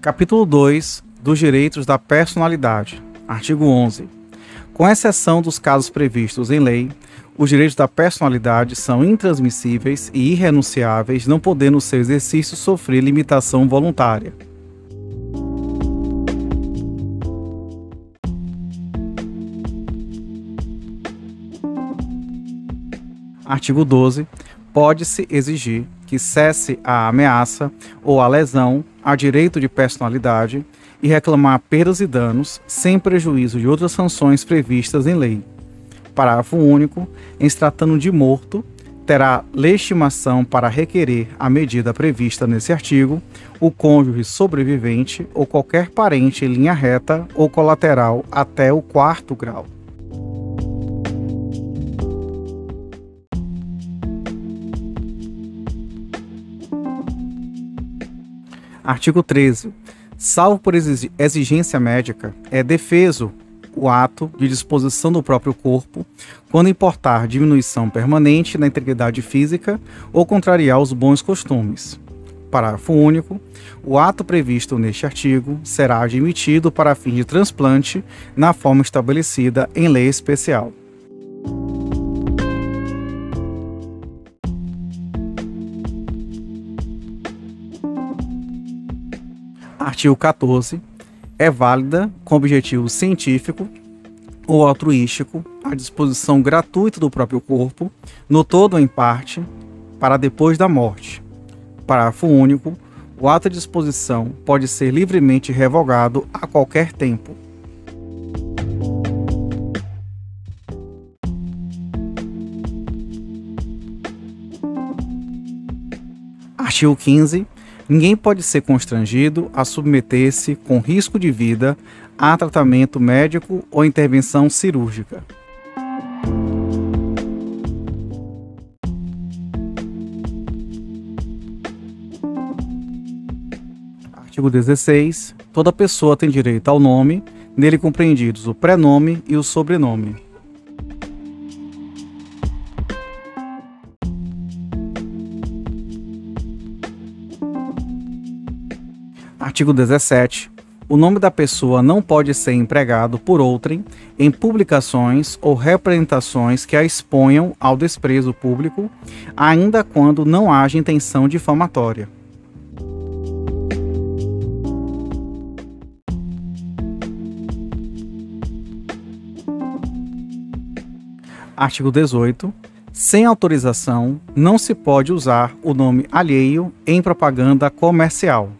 Capítulo 2 dos Direitos da Personalidade. Artigo 11. Com exceção dos casos previstos em lei, os direitos da personalidade são intransmissíveis e irrenunciáveis, não podendo seu exercício sofrer limitação voluntária. Artigo 12. Pode-se exigir que cesse a ameaça ou a lesão a direito de personalidade e reclamar perdas e danos sem prejuízo de outras sanções previstas em lei. Parágrafo único. Em se tratando de morto, terá legitimação para requerer a medida prevista nesse artigo o cônjuge sobrevivente ou qualquer parente em linha reta ou colateral até o quarto grau. Artigo 13. Salvo por exigência médica, é defeso o ato de disposição do próprio corpo quando importar diminuição permanente na integridade física ou contrariar os bons costumes. Parágrafo único. O ato previsto neste artigo será admitido para fim de transplante na forma estabelecida em lei especial. Artigo 14. É válida, com objetivo científico ou altruístico, a disposição gratuita do próprio corpo, no todo ou em parte, para depois da morte. Parágrafo único. O ato de disposição pode ser livremente revogado a qualquer tempo. Artigo 15 Ninguém pode ser constrangido a submeter-se, com risco de vida, a tratamento médico ou intervenção cirúrgica. Artigo 16. Toda pessoa tem direito ao nome, nele compreendidos o prenome e o sobrenome. Artigo 17. O nome da pessoa não pode ser empregado por outrem em publicações ou representações que a exponham ao desprezo público, ainda quando não haja intenção difamatória. Artigo 18. Sem autorização, não se pode usar o nome alheio em propaganda comercial.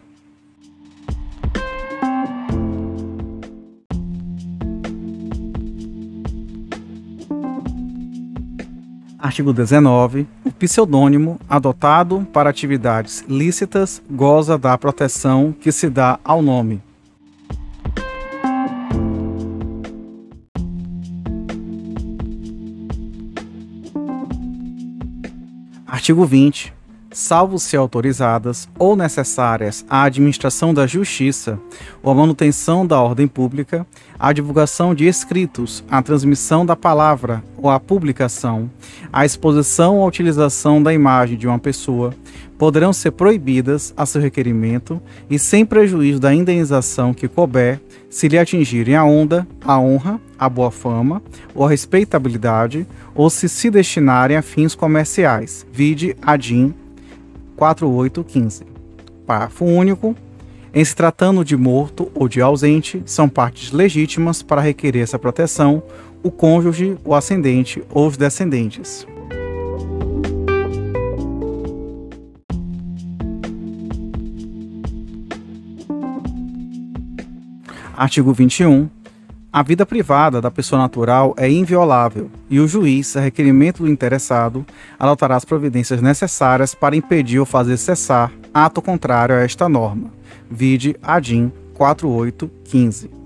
Artigo 19. O pseudônimo adotado para atividades lícitas goza da proteção que se dá ao nome. Artigo 20 salvo se autorizadas ou necessárias à administração da justiça ou à manutenção da ordem pública, à divulgação de escritos, à transmissão da palavra ou à publicação, à exposição ou utilização da imagem de uma pessoa, poderão ser proibidas a seu requerimento e sem prejuízo da indenização que couber, se lhe atingirem a onda, a honra, a boa fama ou a respeitabilidade, ou se se destinarem a fins comerciais, vide ADIM 4815. Parágrafo único. Em se tratando de morto ou de ausente, são partes legítimas para requerer essa proteção o cônjuge, o ascendente ou os descendentes. Artigo 21. A vida privada da pessoa natural é inviolável e o juiz, a requerimento do interessado, adotará as providências necessárias para impedir ou fazer cessar ato contrário a esta norma. Vide ADIM 4815.